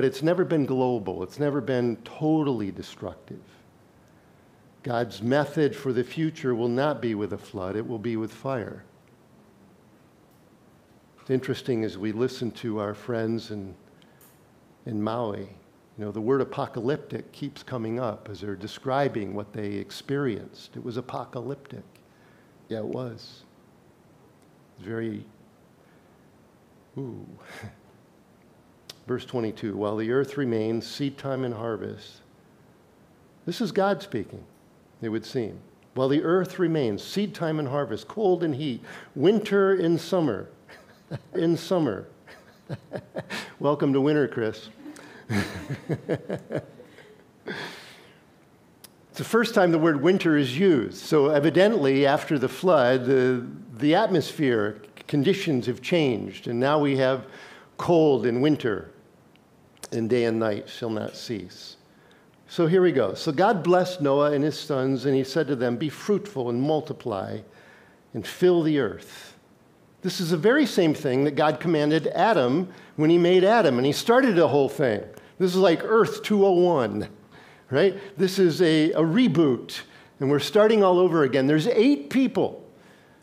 but it's never been global, it's never been totally destructive. God's method for the future will not be with a flood, it will be with fire. It's interesting as we listen to our friends in, in Maui, you know, the word apocalyptic keeps coming up as they're describing what they experienced. It was apocalyptic. Yeah, it was. It's very, ooh. Verse 22 While the earth remains, seed time and harvest. This is God speaking, it would seem. While the earth remains, seed time and harvest, cold and heat, winter and summer. in summer. Welcome to winter, Chris. it's the first time the word winter is used. So, evidently, after the flood, the, the atmosphere conditions have changed, and now we have cold in winter, and day and night shall not cease. So here we go. So God blessed Noah and his sons, and he said to them, Be fruitful and multiply and fill the earth. This is the very same thing that God commanded Adam when he made Adam, and he started the whole thing. This is like Earth 201, right? This is a, a reboot, and we're starting all over again. There's eight people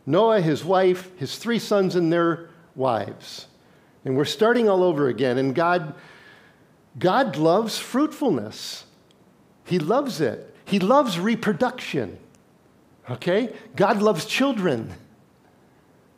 Noah, his wife, his three sons, and their wives. And we're starting all over again. And God, God loves fruitfulness. He loves it. He loves reproduction. Okay? God loves children.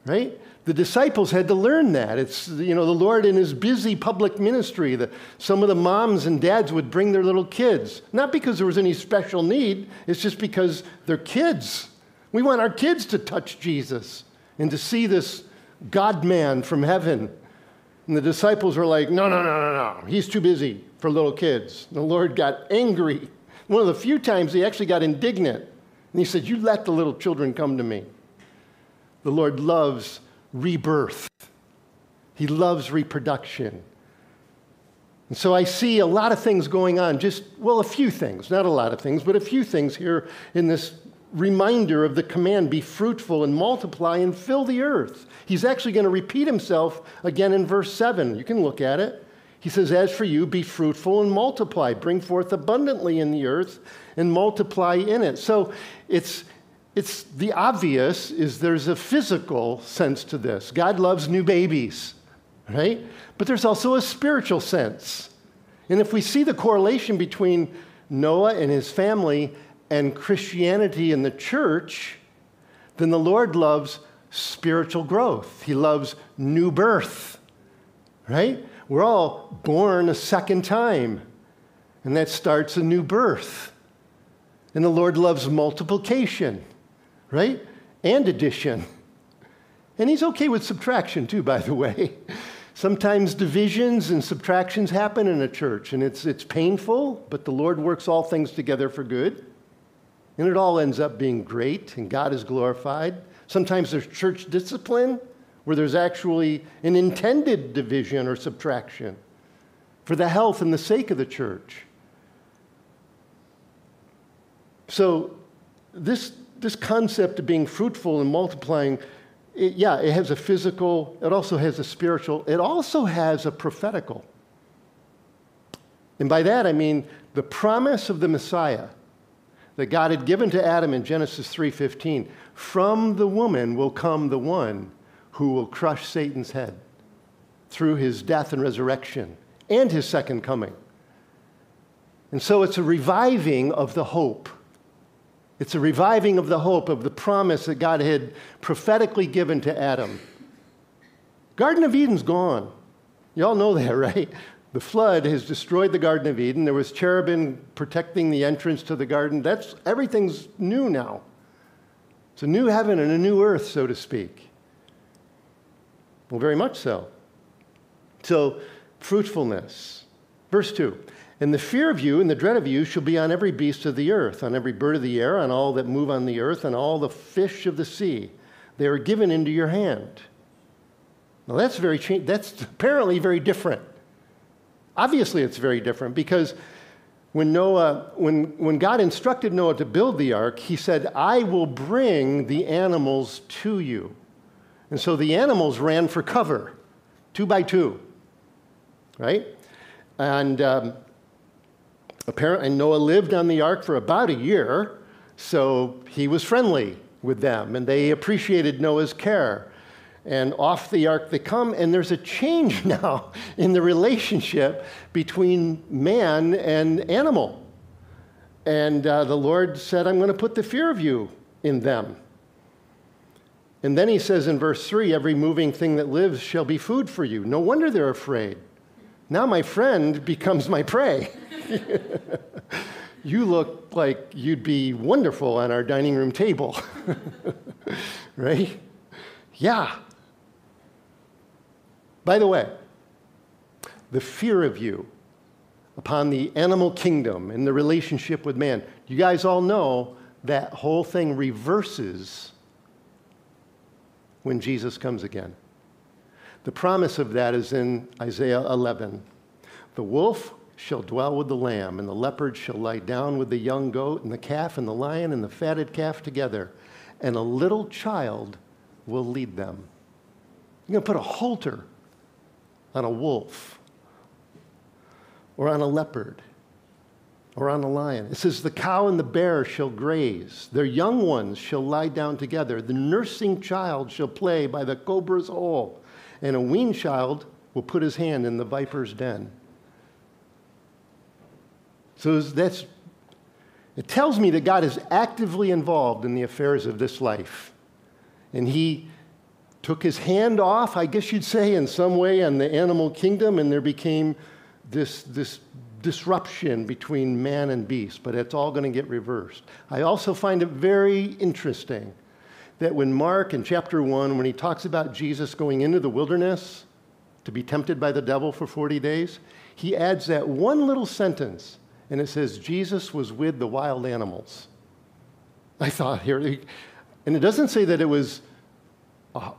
Right? The disciples had to learn that. It's, you know, the Lord in his busy public ministry, that some of the moms and dads would bring their little kids. Not because there was any special need, it's just because they're kids. We want our kids to touch Jesus and to see this God man from heaven. And the disciples were like, no, no, no, no, no. He's too busy for little kids. The Lord got angry. One of the few times he actually got indignant. And he said, You let the little children come to me. The Lord loves rebirth, He loves reproduction. And so I see a lot of things going on, just, well, a few things, not a lot of things, but a few things here in this reminder of the command be fruitful and multiply and fill the earth. He's actually going to repeat himself again in verse 7. You can look at it. He says, As for you, be fruitful and multiply, bring forth abundantly in the earth and multiply in it. So it's, it's the obvious is there's a physical sense to this. God loves new babies, right? But there's also a spiritual sense. And if we see the correlation between Noah and his family and Christianity and the church, then the Lord loves spiritual growth. He loves new birth, right? We're all born a second time, and that starts a new birth. And the Lord loves multiplication, right? And addition. And He's okay with subtraction, too, by the way. Sometimes divisions and subtractions happen in a church, and it's, it's painful, but the Lord works all things together for good. And it all ends up being great, and God is glorified. Sometimes there's church discipline where there's actually an intended division or subtraction for the health and the sake of the church. So, this, this concept of being fruitful and multiplying, it, yeah, it has a physical, it also has a spiritual, it also has a prophetical. And by that I mean the promise of the Messiah that God had given to Adam in Genesis 3:15, from the woman will come the one who will crush Satan's head through his death and resurrection and his second coming. And so it's a reviving of the hope. It's a reviving of the hope of the promise that God had prophetically given to Adam. Garden of Eden's gone. You all know that, right? The flood has destroyed the Garden of Eden. There was cherubim protecting the entrance to the garden. That's everything's new now. It's a new heaven and a new earth, so to speak. Well, very much so. So, fruitfulness. Verse 2 And the fear of you and the dread of you shall be on every beast of the earth, on every bird of the air, on all that move on the earth, and all the fish of the sea. They are given into your hand. Now, that's, very cha- that's apparently very different Obviously, it's very different because when Noah, when, when God instructed Noah to build the ark, he said, I will bring the animals to you. And so the animals ran for cover, two by two, right? And um, apparently, Noah lived on the ark for about a year, so he was friendly with them, and they appreciated Noah's care. And off the ark they come, and there's a change now in the relationship between man and animal. And uh, the Lord said, I'm going to put the fear of you in them. And then he says in verse 3 every moving thing that lives shall be food for you. No wonder they're afraid. Now my friend becomes my prey. you look like you'd be wonderful on our dining room table. right? Yeah. By the way, the fear of you upon the animal kingdom and the relationship with man, you guys all know that whole thing reverses when Jesus comes again. The promise of that is in Isaiah 11. The wolf shall dwell with the lamb, and the leopard shall lie down with the young goat, and the calf and the lion and the fatted calf together, and a little child will lead them. You're going to put a halter on a wolf or on a leopard or on a lion. It says, The cow and the bear shall graze, their young ones shall lie down together, the nursing child shall play by the cobra's hole, and a weaned child will put his hand in the viper's den. So that's, it tells me that God is actively involved in the affairs of this life. And He took His hand off, I guess you'd say, in some way, on the animal kingdom, and there became this, this disruption between man and beast, but it's all going to get reversed. I also find it very interesting that when Mark in chapter 1, when he talks about Jesus going into the wilderness to be tempted by the devil for 40 days, he adds that one little sentence and it says Jesus was with the wild animals. I thought here, and it doesn't say that it was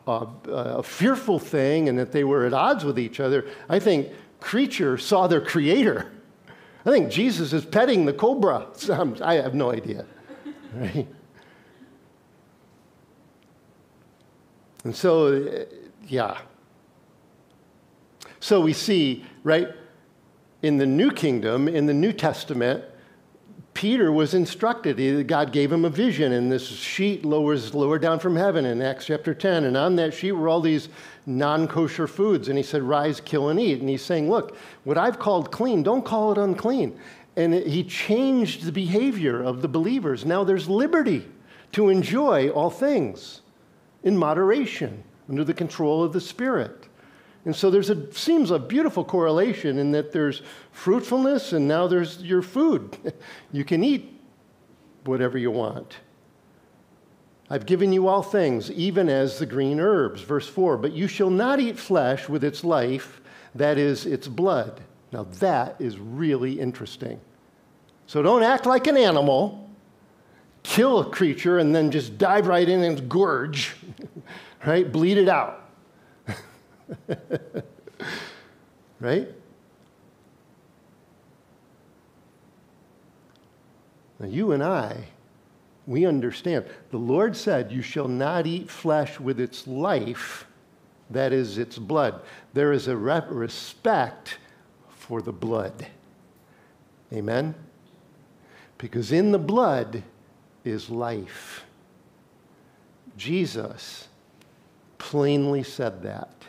a, a, a, fearful thing and that they were at odds with each other. I think creature saw their creator. I think Jesus is petting the cobra. I have no idea. Right? And so, uh, yeah. So we see, right? in the New Kingdom, in the New Testament, Peter was instructed. God gave him a vision, and this sheet lowers lowered down from heaven in Acts chapter 10. And on that sheet were all these non kosher foods. And he said, Rise, kill, and eat. And he's saying, Look, what I've called clean, don't call it unclean. And he changed the behavior of the believers. Now there's liberty to enjoy all things in moderation, under the control of the Spirit. And so there's a seems a beautiful correlation in that there's fruitfulness and now there's your food. you can eat whatever you want. I've given you all things, even as the green herbs. Verse 4 But you shall not eat flesh with its life, that is, its blood. Now that is really interesting. So don't act like an animal, kill a creature, and then just dive right in and gorge, right? Bleed it out. right? Now, you and I, we understand. The Lord said, You shall not eat flesh with its life, that is, its blood. There is a respect for the blood. Amen? Because in the blood is life. Jesus plainly said that.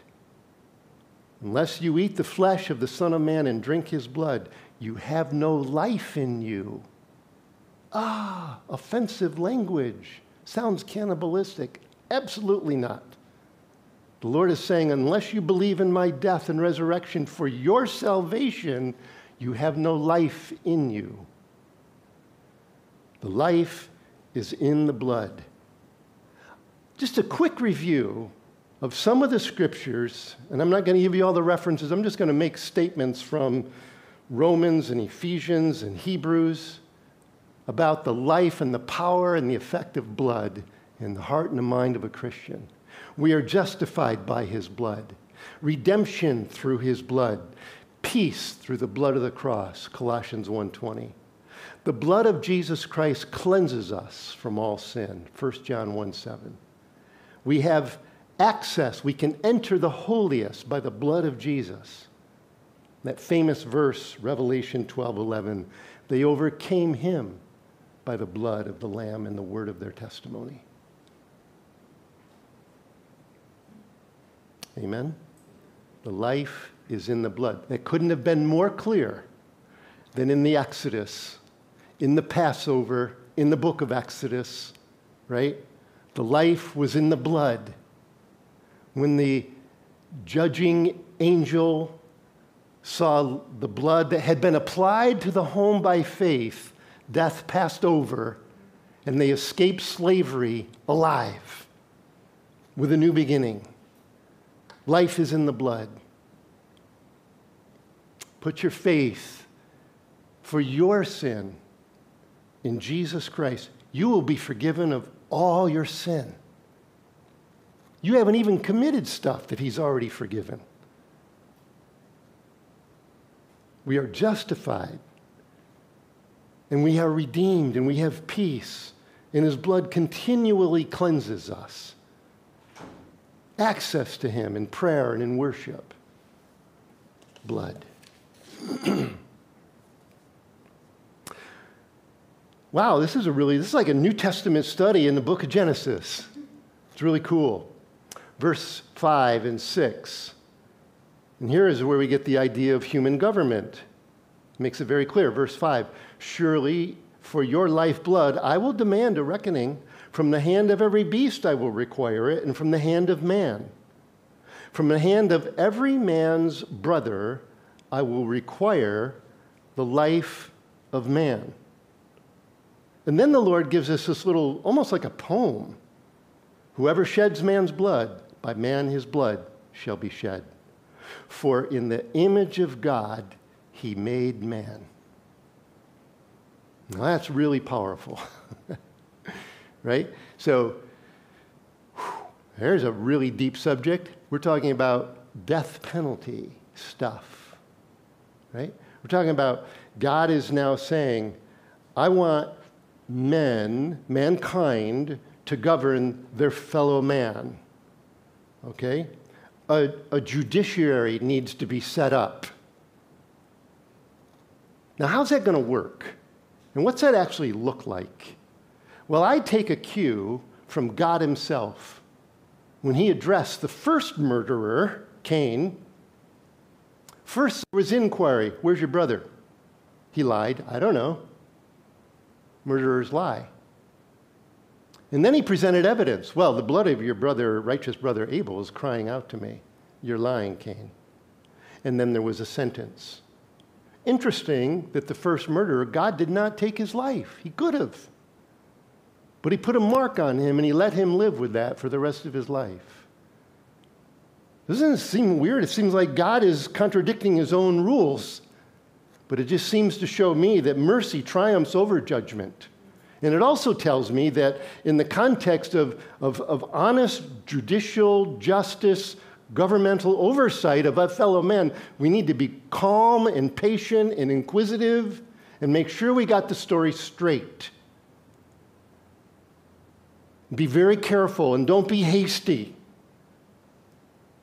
Unless you eat the flesh of the Son of Man and drink his blood, you have no life in you. Ah, offensive language. Sounds cannibalistic. Absolutely not. The Lord is saying, unless you believe in my death and resurrection for your salvation, you have no life in you. The life is in the blood. Just a quick review of some of the scriptures, and I'm not going to give you all the references, I'm just going to make statements from Romans and Ephesians and Hebrews about the life and the power and the effect of blood in the heart and the mind of a Christian. We are justified by his blood, redemption through his blood, peace through the blood of the cross, Colossians 1:20. The blood of Jesus Christ cleanses us from all sin, 1 John 1 7. We have access. We can enter the holiest by the blood of Jesus. That famous verse, Revelation 12 11, they overcame him by the blood of the Lamb and the word of their testimony. Amen? The life is in the blood. That couldn't have been more clear than in the Exodus, in the Passover, in the book of Exodus, right? The life was in the blood. When the judging angel saw the blood that had been applied to the home by faith, death passed over, and they escaped slavery alive with a new beginning. Life is in the blood. Put your faith for your sin in Jesus Christ. You will be forgiven of all your sin. You haven't even committed stuff that He's already forgiven. We are justified, and we are redeemed, and we have peace, and His blood continually cleanses us. Access to Him in prayer and in worship. Blood. wow, this is a really, this is like a New Testament study in the book of Genesis. It's really cool. Verse 5 and 6. And here is where we get the idea of human government. It makes it very clear. Verse 5 Surely for your lifeblood I will demand a reckoning. From the hand of every beast I will require it, and from the hand of man. From the hand of every man's brother I will require the life of man. And then the Lord gives us this little, almost like a poem. Whoever sheds man's blood, by man his blood shall be shed. For in the image of God he made man. Now that's really powerful. right? So, whew, there's a really deep subject. We're talking about death penalty stuff. Right? We're talking about God is now saying, I want men, mankind, to govern their fellow man. Okay? a, a judiciary needs to be set up. Now, how's that going to work? And what's that actually look like? Well, I take a cue from God Himself. When He addressed the first murderer, Cain, first there was inquiry Where's your brother? He lied. I don't know. Murderers lie. And then he presented evidence. Well, the blood of your brother, righteous brother Abel, is crying out to me. You're lying, Cain. And then there was a sentence. Interesting that the first murderer, God did not take his life. He could have. But he put a mark on him and he let him live with that for the rest of his life. Doesn't it seem weird? It seems like God is contradicting his own rules. But it just seems to show me that mercy triumphs over judgment. And it also tells me that in the context of, of, of honest judicial justice, governmental oversight of a fellow man, we need to be calm and patient and inquisitive and make sure we got the story straight. Be very careful and don't be hasty.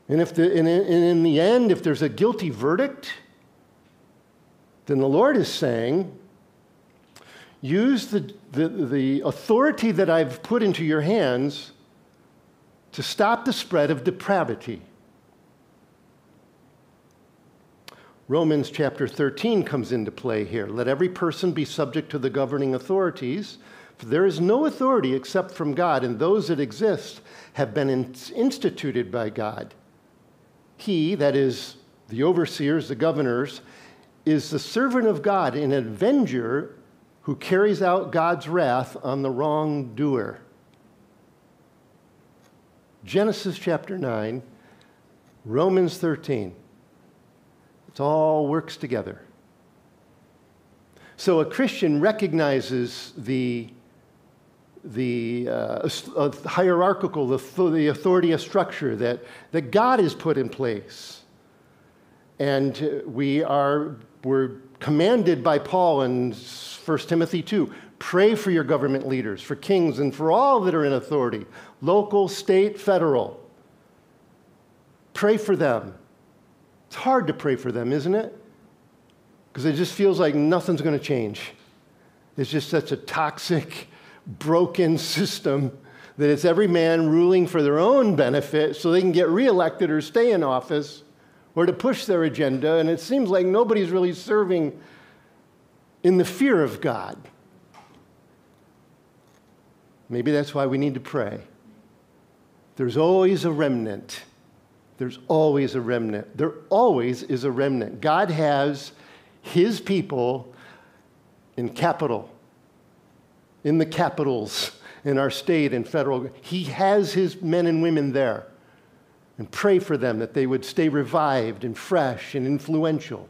And, if the, and in the end, if there's a guilty verdict, then the Lord is saying, use the, the, the authority that I've put into your hands to stop the spread of depravity. Romans chapter 13 comes into play here. Let every person be subject to the governing authorities, for there is no authority except from God, and those that exist have been instituted by God. He, that is, the overseers, the governors, is the servant of God, an avenger who carries out God's wrath on the wrongdoer. Genesis chapter 9, Romans 13. It all works together. So a Christian recognizes the, the uh, uh, hierarchical, the, the authority of structure that, that God has put in place. And we are, we're commanded by Paul in 1 Timothy 2 pray for your government leaders, for kings, and for all that are in authority local, state, federal. Pray for them. It's hard to pray for them, isn't it? because it just feels like nothing's going to change. It's just such a toxic, broken system that it's every man ruling for their own benefit so they can get reelected or stay in office or to push their agenda. And it seems like nobody's really serving in the fear of God. Maybe that's why we need to pray. There's always a remnant. There's always a remnant. There always is a remnant. God has his people in capital, in the capitals, in our state and federal. He has his men and women there. And pray for them that they would stay revived and fresh and influential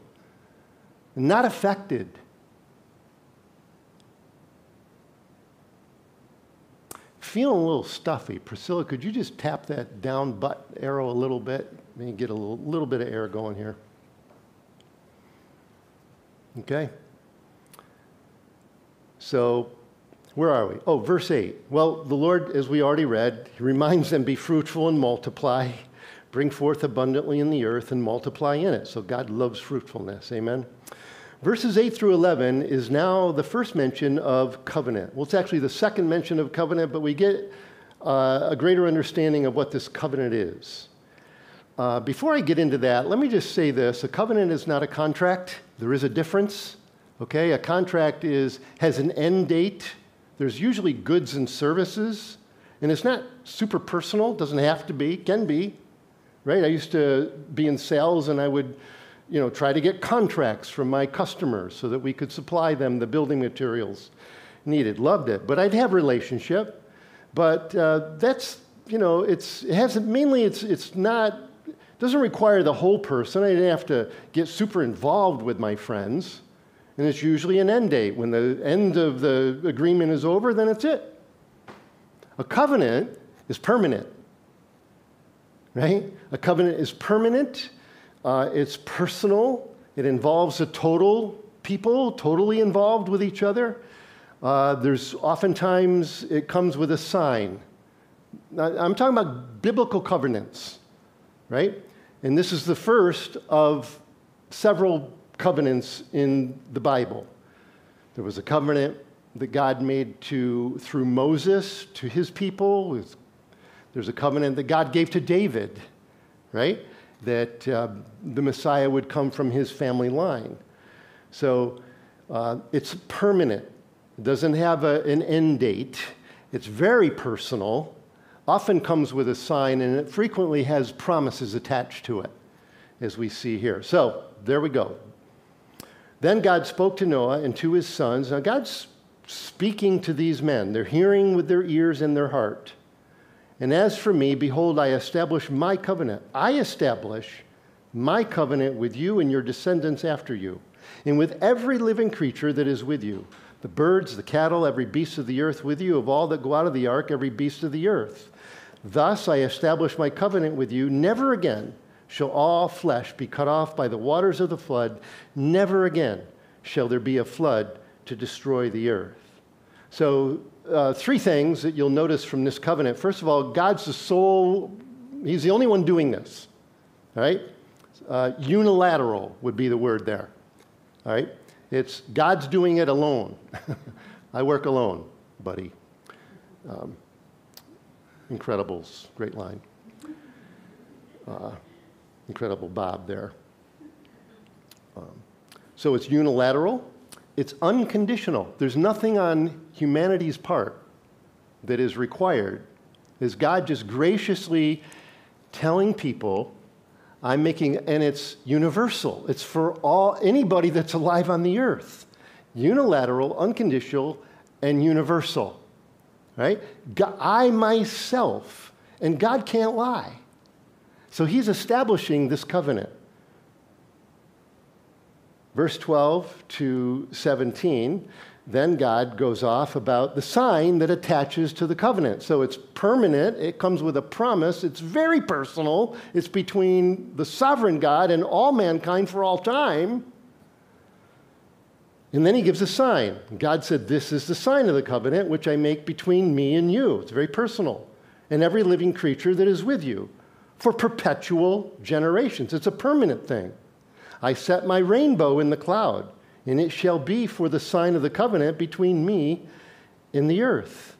and not affected feeling a little stuffy. Priscilla, could you just tap that down butt arrow a little bit? Maybe get a little, little bit of air going here. Okay? So, where are we? Oh, verse 8. Well, the Lord, as we already read, he reminds them be fruitful and multiply, bring forth abundantly in the earth and multiply in it. So, God loves fruitfulness. Amen? Verses 8 through 11 is now the first mention of covenant. Well, it's actually the second mention of covenant, but we get uh, a greater understanding of what this covenant is. Uh, before I get into that, let me just say this a covenant is not a contract, there is a difference. Okay, a contract is, has an end date. There's usually goods and services, and it's not super personal, doesn't have to be, can be. Right? I used to be in sales and I would you know, try to get contracts from my customers so that we could supply them the building materials needed. Loved it. But I'd have relationship. But uh, that's, you know, it's, it has mainly it's, it's not, doesn't require the whole person. I didn't have to get super involved with my friends. And it's usually an end date. When the end of the agreement is over, then it's it. A covenant is permanent, right? A covenant is permanent uh, it's personal, it involves a total people, totally involved with each other. Uh, there's oftentimes, it comes with a sign. I'm talking about biblical covenants, right? And this is the first of several covenants in the Bible. There was a covenant that God made to, through Moses to his people. There's a covenant that God gave to David, right? that uh, the Messiah would come from his family line. So uh, it's permanent, it doesn't have a, an end date, it's very personal, often comes with a sign, and it frequently has promises attached to it, as we see here. So there we go. Then God spoke to Noah and to his sons. Now, God's speaking to these men. They're hearing with their ears and their heart. And as for me, behold, I establish my covenant. I establish my covenant with you and your descendants after you, and with every living creature that is with you the birds, the cattle, every beast of the earth with you, of all that go out of the ark, every beast of the earth. Thus I establish my covenant with you. Never again shall all flesh be cut off by the waters of the flood. Never again shall there be a flood to destroy the earth. So uh, three things that you'll notice from this covenant. First of all, God's the sole, He's the only one doing this. All right? Uh, unilateral would be the word there. All right? It's God's doing it alone. I work alone, buddy. Um, Incredibles, great line. Uh, incredible Bob there. Um, so it's unilateral. It's unconditional. There's nothing on humanity's part that is required. Is God just graciously telling people, I'm making, and it's universal. It's for all anybody that's alive on the earth. Unilateral, unconditional, and universal. Right? God, I myself, and God can't lie. So he's establishing this covenant verse 12 to 17, then God goes off about the sign that attaches to the covenant. So it's permanent, it comes with a promise, it's very personal, it's between the sovereign God and all mankind for all time. And then he gives a sign. God said, This is the sign of the covenant which I make between me and you. It's very personal. And every living creature that is with you for perpetual generations. It's a permanent thing. I set my rainbow in the cloud, and it shall be for the sign of the covenant between me and the earth.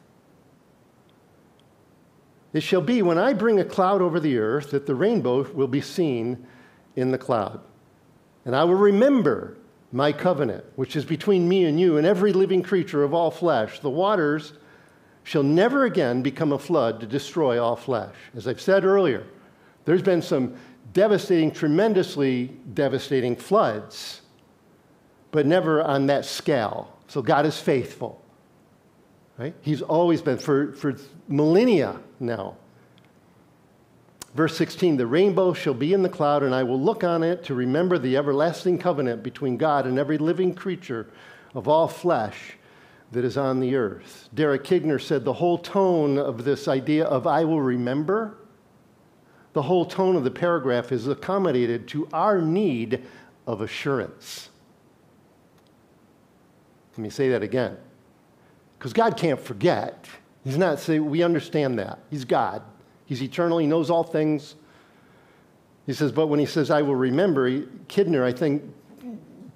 It shall be when I bring a cloud over the earth that the rainbow will be seen in the cloud. And I will remember my covenant, which is between me and you and every living creature of all flesh. The waters shall never again become a flood to destroy all flesh. As I've said earlier, there's been some devastating, tremendously devastating floods, but never on that scale. So God is faithful. Right? He's always been for, for millennia now. Verse 16 The rainbow shall be in the cloud, and I will look on it to remember the everlasting covenant between God and every living creature of all flesh that is on the earth. Derek Kidner said the whole tone of this idea of I will remember, the whole tone of the paragraph is accommodated to our need of assurance. Let me say that again. Because God can't forget. He's not saying, we understand that. He's God. He's eternal. He knows all things. He says, but when he says, I will remember, he, Kidner, I think,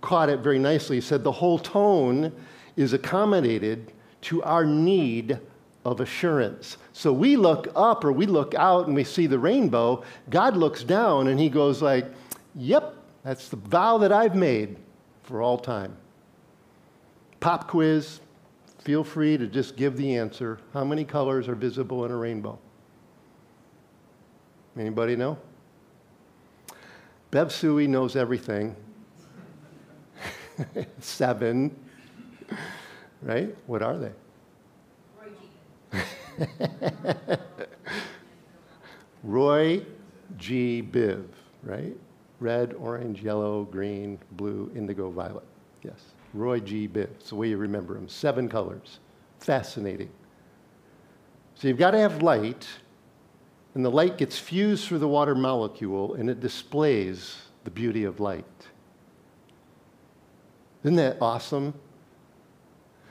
caught it very nicely. He said, the whole tone is accommodated to our need of assurance. So we look up or we look out and we see the rainbow. God looks down and he goes like, "Yep, that's the vow that I've made for all time." Pop quiz. Feel free to just give the answer. How many colors are visible in a rainbow? Anybody know? Bev Suey knows everything. Seven right? What are they? Roy G. Biv, right? Red, orange, yellow, green, blue, indigo, violet. Yes. Roy G. Biv. It's the way you remember him. Seven colors. Fascinating. So you've got to have light, and the light gets fused through the water molecule, and it displays the beauty of light. Isn't that awesome?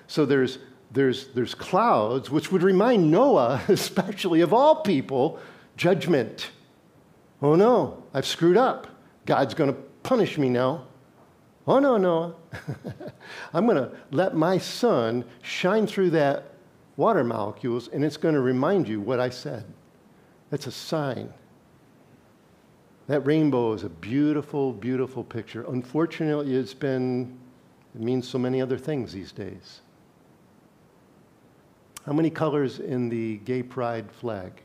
So there's, there's, there's clouds, which would remind Noah, especially of all people, judgment. Oh no, I've screwed up. God's going to punish me now. Oh no, Noah. I'm going to let my sun shine through that water molecules, and it's going to remind you what I said. That's a sign. That rainbow is a beautiful, beautiful picture. Unfortunately, it's been, it means so many other things these days. How many colors in the gay pride flag?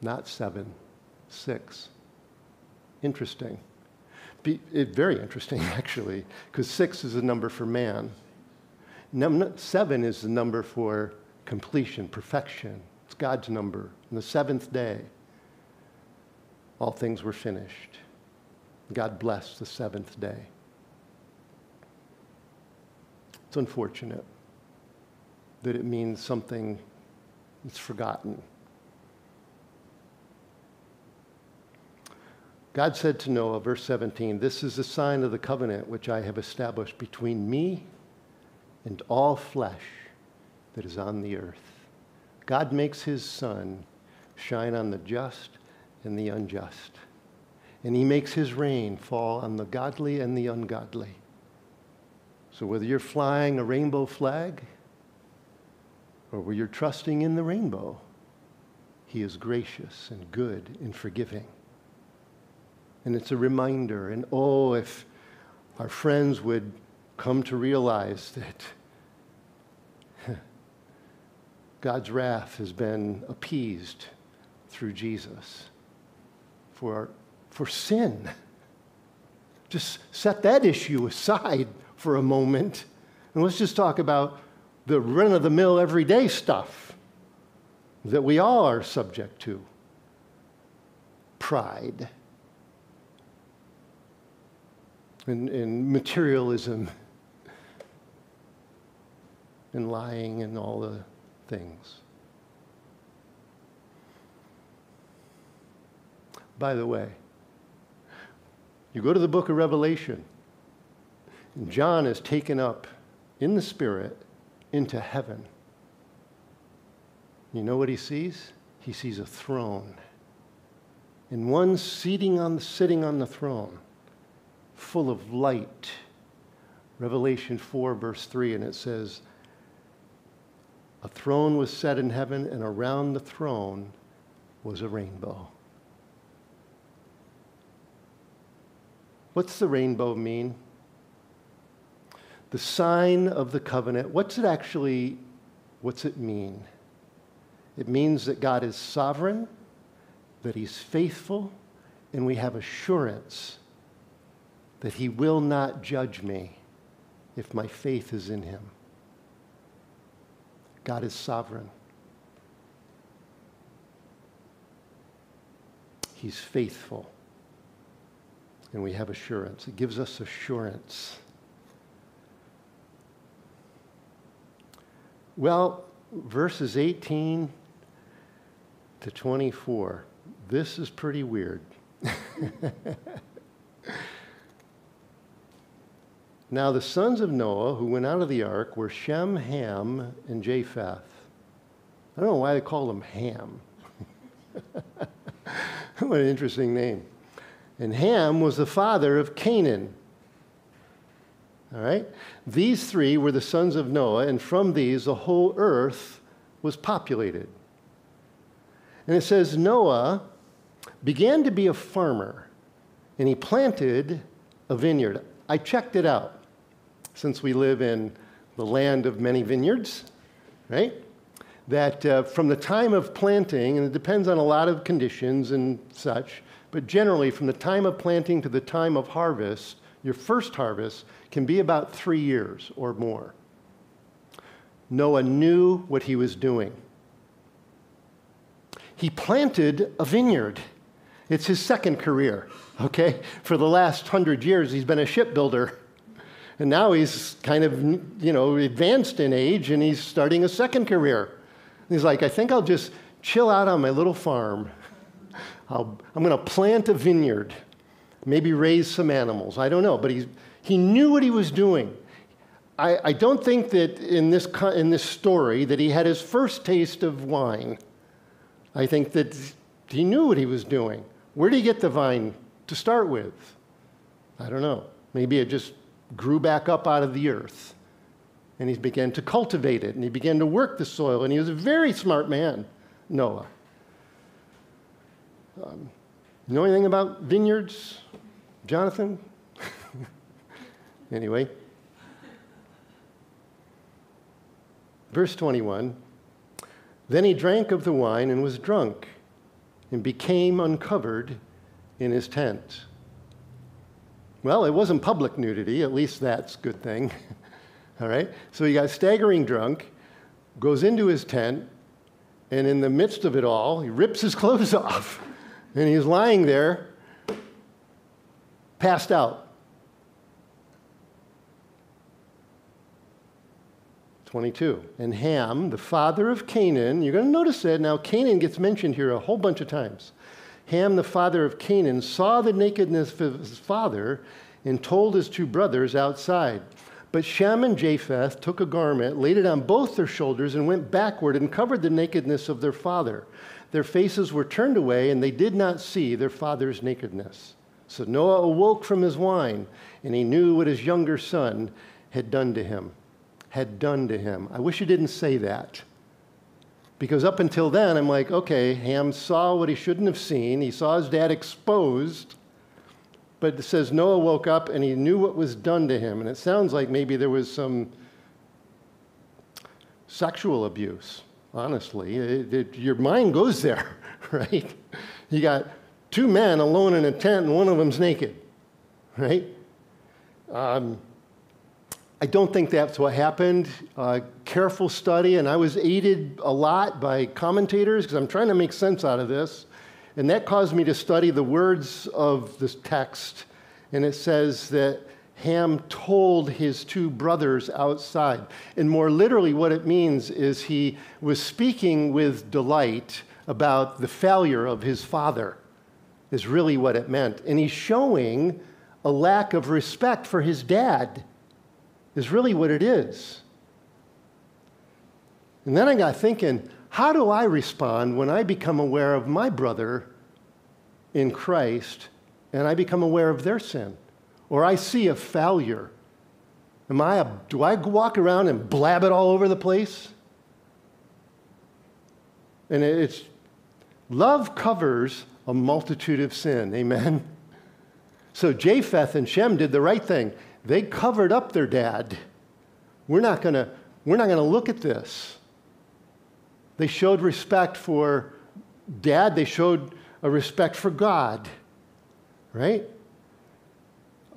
Not seven, six. Interesting. Be, it, very interesting, actually, because six is a number for man. Num- seven is the number for completion, perfection. It's God's number. On the seventh day, all things were finished. God blessed the seventh day. It's unfortunate that it means something that's forgotten. God said to Noah, verse 17, This is the sign of the covenant which I have established between me and all flesh that is on the earth. God makes his sun shine on the just and the unjust. And he makes his rain fall on the godly and the ungodly. So whether you're flying a rainbow flag, or where you're trusting in the rainbow, He is gracious and good and forgiving. And it's a reminder. And oh, if our friends would come to realize that God's wrath has been appeased through Jesus for, for sin. Just set that issue aside for a moment and let's just talk about the run of the mill, everyday stuff that we all are subject to. Pride. And, and materialism. And lying and all the things. By the way, you go to the book of Revelation, and John is taken up in the Spirit into heaven. You know what he sees? He sees a throne. And one seating on, sitting on the throne. full of light. Revelation 4, verse 3, and it says, A throne was set in heaven, and around the throne was a rainbow. What's the rainbow mean? The sign of the covenant. What's it actually, what's it mean? It means that God is sovereign, that He's faithful, and we have assurance that He will not judge me if my faith is in Him. God is sovereign. He's faithful. And we have assurance. It gives us assurance. Well, verses 18 to 24. This is pretty weird. now, the sons of Noah who went out of the ark were Shem, Ham, and Japheth. I don't know why they call him Ham. what an interesting name. And Ham was the father of Canaan. All right? These three were the sons of Noah, and from these the whole earth was populated. And it says Noah began to be a farmer, and he planted a vineyard. I checked it out since we live in the land of many vineyards, right? That uh, from the time of planting, and it depends on a lot of conditions and such, but generally from the time of planting to the time of harvest, your first harvest can be about three years or more. Noah knew what he was doing he planted a vineyard. It's his second career, okay? For the last hundred years, he's been a shipbuilder. And now he's kind of, you know, advanced in age and he's starting a second career. He's like, I think I'll just chill out on my little farm. i am going to plant a vineyard, maybe raise some animals. I don't know. But he's, he knew what he was doing. I, I don't think that in this, in this story that he had his first taste of wine. I think that he knew what he was doing. Where did he get the vine to start with? I don't know. Maybe it just grew back up out of the earth. And he began to cultivate it and he began to work the soil. And he was a very smart man, Noah. Um, know anything about vineyards, Jonathan? anyway. Verse 21 then he drank of the wine and was drunk and became uncovered in his tent. Well, it wasn't public nudity, at least that's a good thing. All right? So he got staggering drunk, goes into his tent, and in the midst of it all, he rips his clothes off. And he's lying there, passed out. 22. And Ham, the father of Canaan, you're going to notice that now Canaan gets mentioned here a whole bunch of times. Ham, the father of Canaan, saw the nakedness of his father and told his two brothers outside. But Shem and Japheth took a garment, laid it on both their shoulders, and went backward and covered the nakedness of their father. Their faces were turned away, and they did not see their father's nakedness. So Noah awoke from his wine, and he knew what his younger son had done to him had done to him. I wish you didn't say that. Because up until then, I'm like, okay, Ham saw what he shouldn't have seen. He saw his dad exposed. But it says Noah woke up and he knew what was done to him. And it sounds like maybe there was some sexual abuse, honestly. It, it, your mind goes there, right? You got two men alone in a tent and one of them's naked, right? Um, I don't think that's what happened. Uh, careful study, and I was aided a lot by commentators because I'm trying to make sense out of this. And that caused me to study the words of this text. And it says that Ham told his two brothers outside. And more literally, what it means is he was speaking with delight about the failure of his father, is really what it meant. And he's showing a lack of respect for his dad is really what it is. And then I got thinking, how do I respond when I become aware of my brother in Christ and I become aware of their sin? Or I see a failure, am I a, do I walk around and blab it all over the place? And it's love covers a multitude of sin. Amen. So Japheth and Shem did the right thing. They covered up their dad. We're not going to we're not going to look at this. They showed respect for dad, they showed a respect for God, right?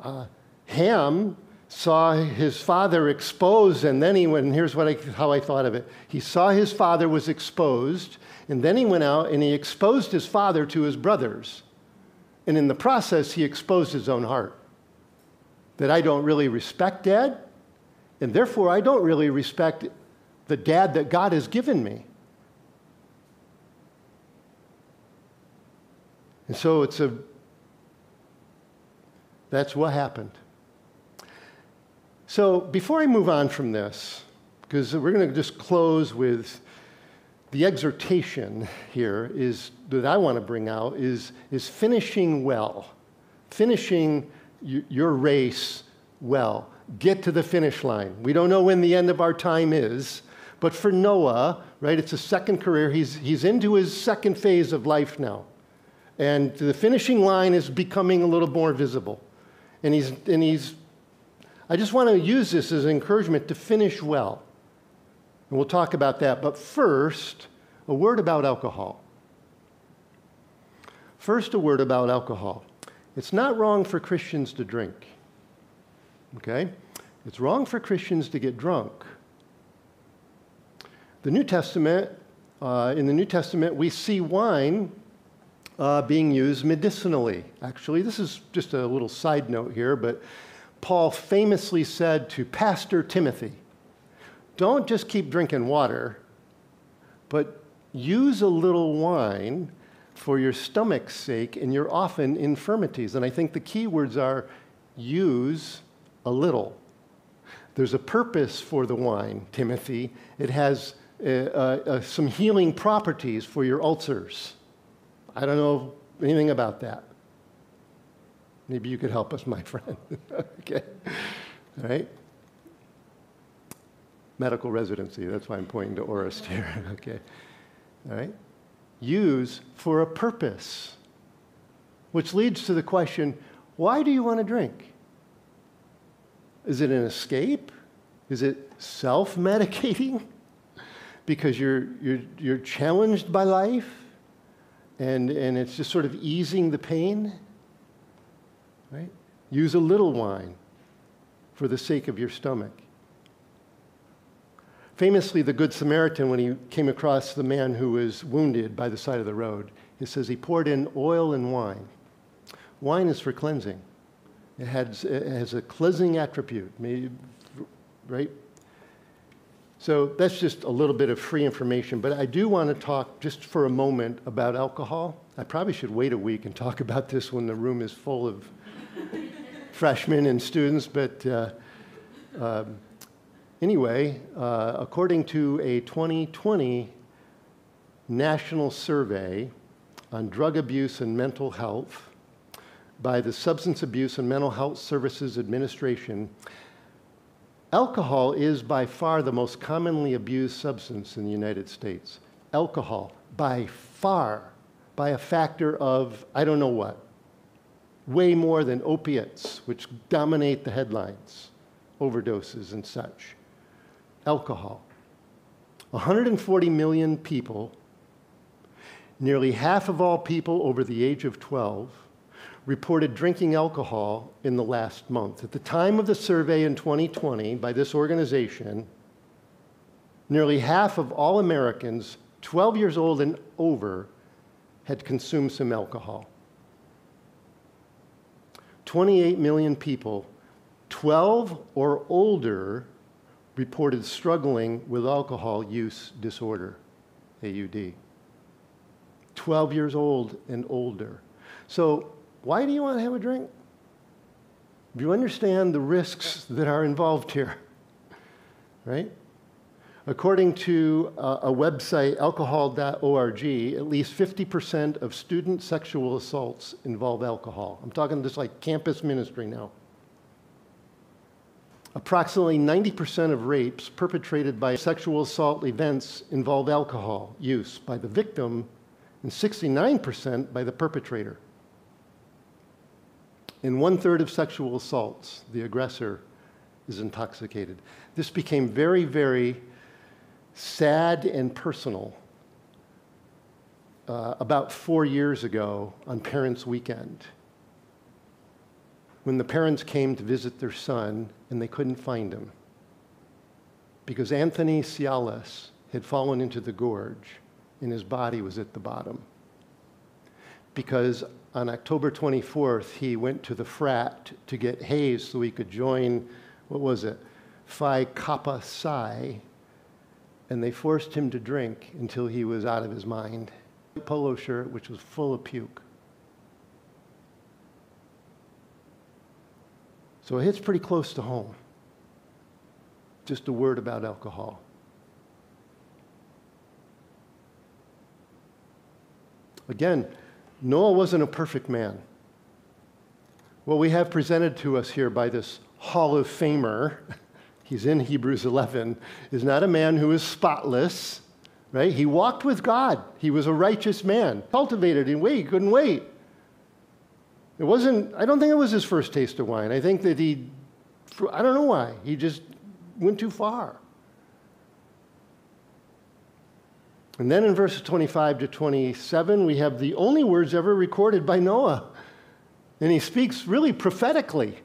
Uh, Ham saw his father exposed, and then he went, and here's what I, how I thought of it. He saw his father was exposed, and then he went out and he exposed his father to his brothers. And in the process, he exposed his own heart. That I don't really respect dad, and therefore I don't really respect the dad that God has given me. And so it's a, that's what happened. So before I move on from this, because we're going to just close with the exhortation here is that I want to bring out is, is finishing well, finishing y- your race well. Get to the finish line. We don't know when the end of our time is, but for Noah, right, it's a second career. He's, he's into his second phase of life now. And the finishing line is becoming a little more visible. And he's, and he's, I just want to use this as encouragement to finish well. And we'll talk about that. But first, a word about alcohol. First, a word about alcohol. It's not wrong for Christians to drink. Okay? It's wrong for Christians to get drunk. The New Testament, uh, in the New Testament, we see wine uh, being used medicinally. Actually, this is just a little side note here, but Paul famously said to Pastor Timothy, Don't just keep drinking water, but use a little wine for your stomach's sake and your often infirmities. And I think the key words are use a little. There's a purpose for the wine, Timothy. It has uh, uh, uh, some healing properties for your ulcers. I don't know anything about that. Maybe you could help us, my friend. okay. All right. Medical residency, that's why I'm pointing to Orist here. okay. All right. Use for a purpose, which leads to the question why do you want to drink? Is it an escape? Is it self medicating? because you're, you're, you're challenged by life? And, and it's just sort of easing the pain, right? Use a little wine for the sake of your stomach. Famously, the Good Samaritan, when he came across the man who was wounded by the side of the road, he says he poured in oil and wine. Wine is for cleansing. It has, it has a cleansing attribute, right? So that's just a little bit of free information, but I do want to talk just for a moment about alcohol. I probably should wait a week and talk about this when the room is full of freshmen and students, but uh, uh, anyway, uh, according to a 2020 national survey on drug abuse and mental health by the Substance Abuse and Mental Health Services Administration, Alcohol is by far the most commonly abused substance in the United States. Alcohol, by far, by a factor of I don't know what, way more than opiates, which dominate the headlines, overdoses and such. Alcohol. 140 million people, nearly half of all people over the age of 12, reported drinking alcohol in the last month. At the time of the survey in 2020 by this organization, nearly half of all Americans 12 years old and over had consumed some alcohol. 28 million people 12 or older reported struggling with alcohol use disorder, AUD. 12 years old and older. So why do you want to have a drink? Do you understand the risks that are involved here? Right? According to a, a website, alcohol.org, at least 50% of student sexual assaults involve alcohol. I'm talking just like campus ministry now. Approximately 90% of rapes perpetrated by sexual assault events involve alcohol use by the victim and 69% by the perpetrator. In one third of sexual assaults, the aggressor is intoxicated. This became very, very sad and personal uh, about four years ago on Parents' Weekend when the parents came to visit their son and they couldn't find him because Anthony Tsialas had fallen into the gorge and his body was at the bottom. Because on October 24th, he went to the frat to get haze so he could join, what was it, Phi Kappa Psi, and they forced him to drink until he was out of his mind. Polo shirt, which was full of puke. So it hits pretty close to home. Just a word about alcohol. Again, Noah wasn't a perfect man. What we have presented to us here by this Hall of Famer, he's in Hebrews 11, is not a man who is spotless, right? He walked with God. He was a righteous man, cultivated in way, he couldn't wait. It wasn't, I don't think it was his first taste of wine. I think that he, I don't know why, he just went too far. And then in verses 25 to 27, we have the only words ever recorded by Noah. And he speaks really prophetically,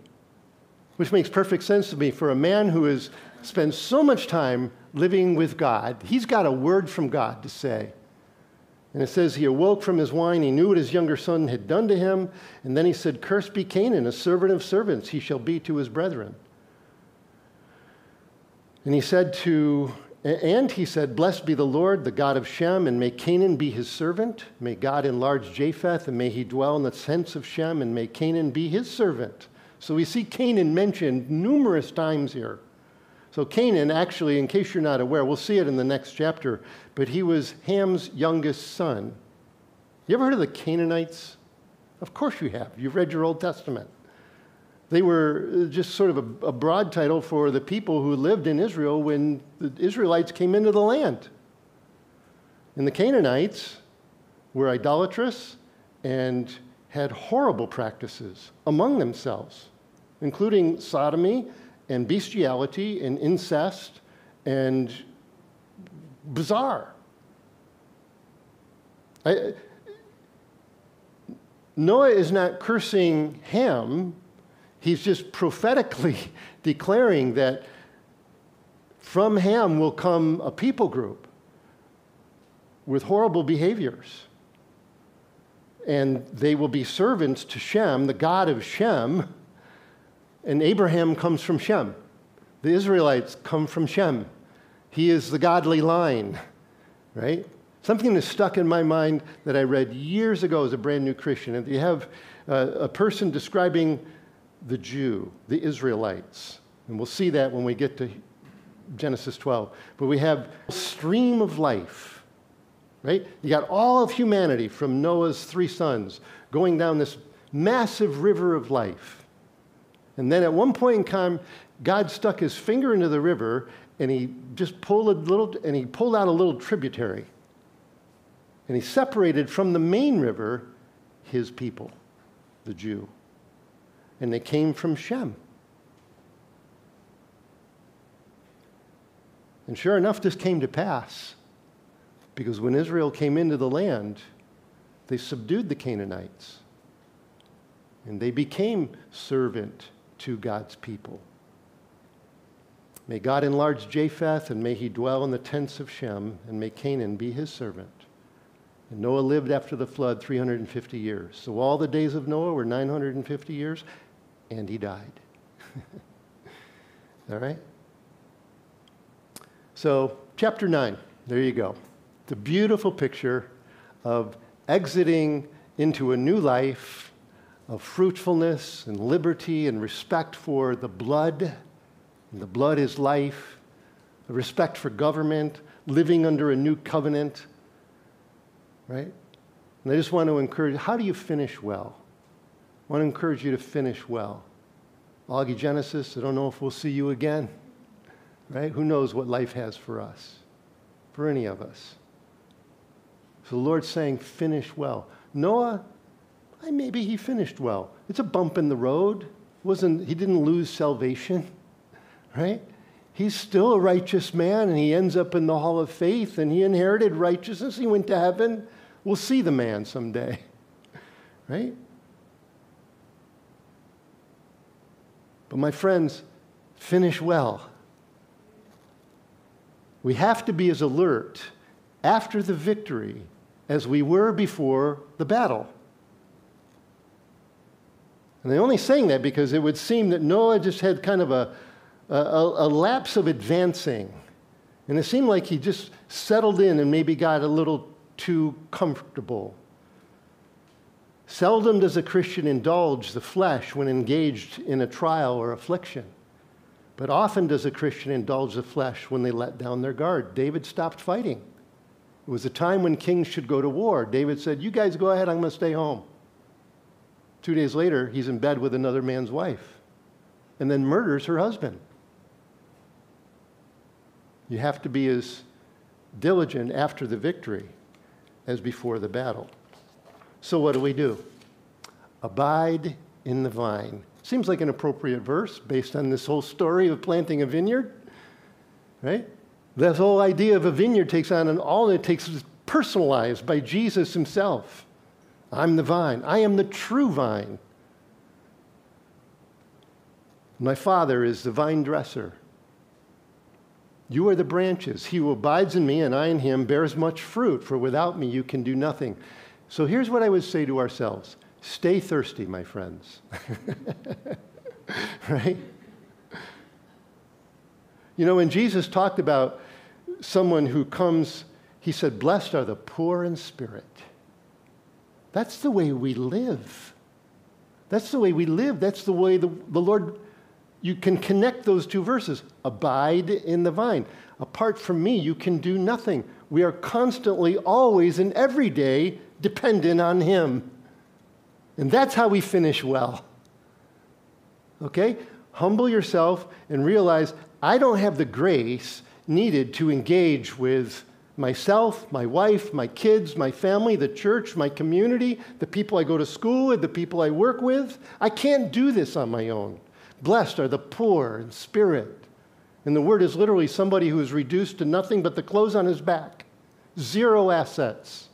which makes perfect sense to me for a man who has spent so much time living with God. He's got a word from God to say. And it says he awoke from his wine. He knew what his younger son had done to him. And then he said, Cursed be Canaan, a servant of servants, he shall be to his brethren. And he said to, and he said, Blessed be the Lord, the God of Shem, and may Canaan be his servant. May God enlarge Japheth, and may he dwell in the tents of Shem, and may Canaan be his servant. So we see Canaan mentioned numerous times here. So Canaan, actually, in case you're not aware, we'll see it in the next chapter, but he was Ham's youngest son. You ever heard of the Canaanites? Of course you have. You've read your Old Testament. They were uh, just sort of a, a broad title for the people who lived in Israel when the Israelites came into the land. And the Canaanites were idolatrous and had horrible practices among themselves, including sodomy and bestiality and incest and bizarre. I, Noah is not cursing Ham, he's just prophetically declaring that from Ham will come a people group with horrible behaviors. And they will be servants to Shem, the God of Shem, and Abraham comes from Shem. The Israelites come from Shem. He is the godly line, right? Something that stuck in my mind that I read years ago as a brand new Christian. And you have uh, a person describing the Jew, the Israelites. And we'll see that when we get to Genesis 12. But we have a stream of life, right? You got all of humanity from Noah's three sons going down this massive river of life. And then at one point in time, God stuck his finger into the river and he just pulled a little, and he pulled out a little tributary. And he separated from the main river his people, the Jew. And they came from Shem. And sure enough, this came to pass because when Israel came into the land, they subdued the Canaanites and they became servant to God's people. May God enlarge Japheth, and may he dwell in the tents of Shem, and may Canaan be his servant. And Noah lived after the flood 350 years. So all the days of Noah were 950 years, and he died. all right? So, chapter 9, there you go. The beautiful picture of exiting into a new life of fruitfulness and liberty and respect for the blood. And the blood is life, a respect for government, living under a new covenant, right? And I just want to encourage how do you finish well? I want to encourage you to finish well. Genesis, I don't know if we'll see you again. Right? Who knows what life has for us, for any of us. So the Lord's saying, finish well. Noah, maybe he finished well. It's a bump in the road. Wasn't, he didn't lose salvation, right? He's still a righteous man and he ends up in the hall of faith and he inherited righteousness. He went to heaven. We'll see the man someday, right? But my friends, finish well. We have to be as alert after the victory as we were before the battle. And they're only saying that because it would seem that Noah just had kind of a, a, a, lapse of advancing. And it seemed like he just settled in and maybe got a little too comfortable. Seldom does a Christian indulge the flesh when engaged in a trial or affliction. But often does a Christian indulge the flesh when they let down their guard. David stopped fighting. It was a time when kings should go to war. David said, You guys go ahead, I'm going to stay home. Two days later, he's in bed with another man's wife and then murders her husband. You have to be as diligent after the victory as before the battle. So, what do we do? Abide in the vine. Seems like an appropriate verse based on this whole story of planting a vineyard, right? This whole idea of a vineyard takes on an all it takes is personalized by Jesus himself. I'm the vine. I am the true vine. My Father is the vine dresser. You are the branches. He who abides in me and I in him bears much fruit, for without me you can do nothing. So here's what I would say to ourselves stay thirsty, my friends. right? You know, when Jesus talked about someone who comes, he said, Blessed are the poor in spirit. That's the way we live. That's the way we live. That's the way the, the Lord, you can connect those two verses. Abide in the vine. Apart from me, you can do nothing. We are constantly, always, and every day dependent on Him. And that's how we finish well. Okay? Humble yourself and realize I don't have the grace needed to engage with myself, my wife, my kids, my family, the church, my community, the people I go to school with, the people I work with. I can't do this on my own. Blessed are the poor in spirit. And the word is literally somebody who is reduced to nothing but the clothes on his back, zero assets,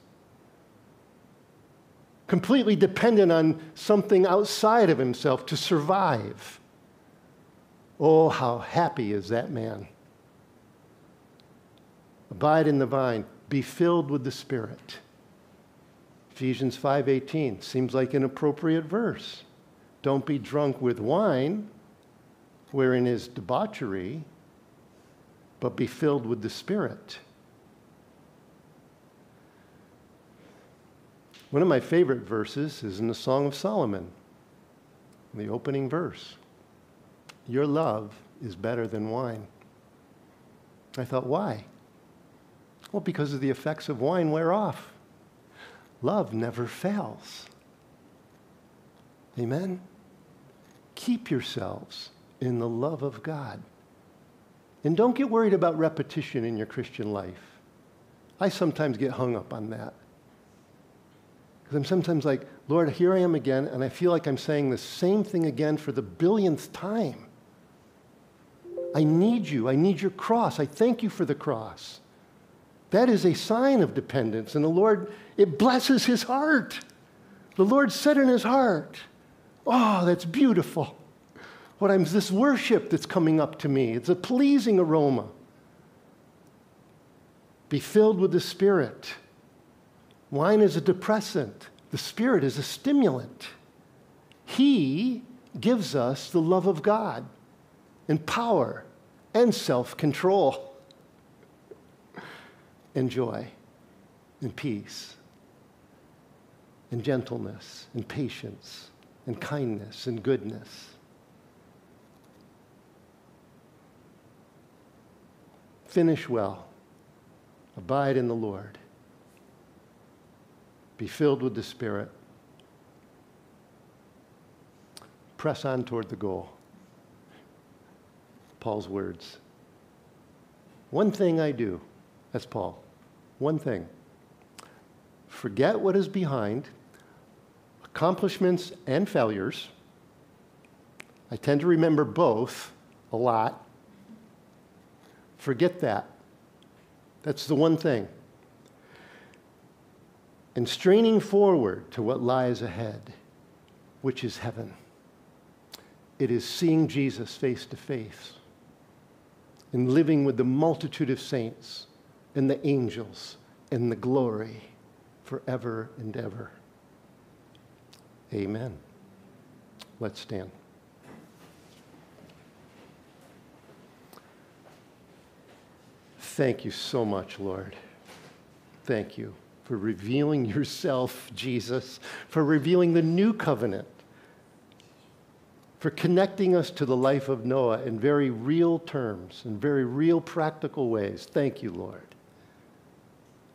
completely dependent on something outside of himself to survive. Oh, how happy is that man! Abide in the vine, be filled with the Spirit. Ephesians 5:18 seems like an appropriate verse. Don't be drunk with wine, wherein is debauchery, but be filled with the Spirit. One of my favorite verses is in the Song of Solomon, the opening verse. Your love is better than wine. I thought, why? Well, because of the effects of wine wear off. Love never fails. Amen? Keep yourselves in the love of God. And don't get worried about repetition in your Christian life. I sometimes get hung up on that. Because I'm sometimes like, Lord, here I am again, and I feel like I'm saying the same thing again for the billionth time. I need you. I need your cross. I thank you for the cross. That is a sign of dependence. And the Lord, it blesses his heart. The Lord said in his heart, Oh, that's beautiful. What I'm this worship that's coming up to me. It's a pleasing aroma. Be filled with the Spirit. Wine is a depressant, the Spirit is a stimulant. He gives us the love of God and power and self control and joy and peace and gentleness and patience and kindness and goodness. Finish well. Abide in the Lord. Be filled with the Spirit. Press on toward the goal. Paul's words. One thing I do, that's Paul. One thing. Forget what is behind, accomplishments and failures. I tend to remember both a lot. Forget that. That's the one thing. And straining forward to what lies ahead, which is heaven. It is seeing Jesus face to face and living with the multitude of saints and the angels and the glory forever and ever. Amen. Let's stand. Thank you so much, Lord. Thank you for revealing yourself, Jesus, for revealing the new covenant, for connecting us to the life of Noah in very real terms, in very real practical ways. Thank you, Lord.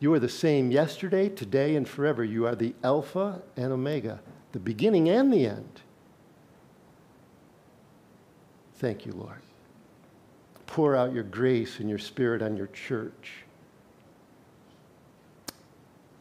You are the same yesterday, today, and forever. You are the Alpha and Omega, the beginning and the end. Thank you, Lord. Pour out your grace and your spirit on your church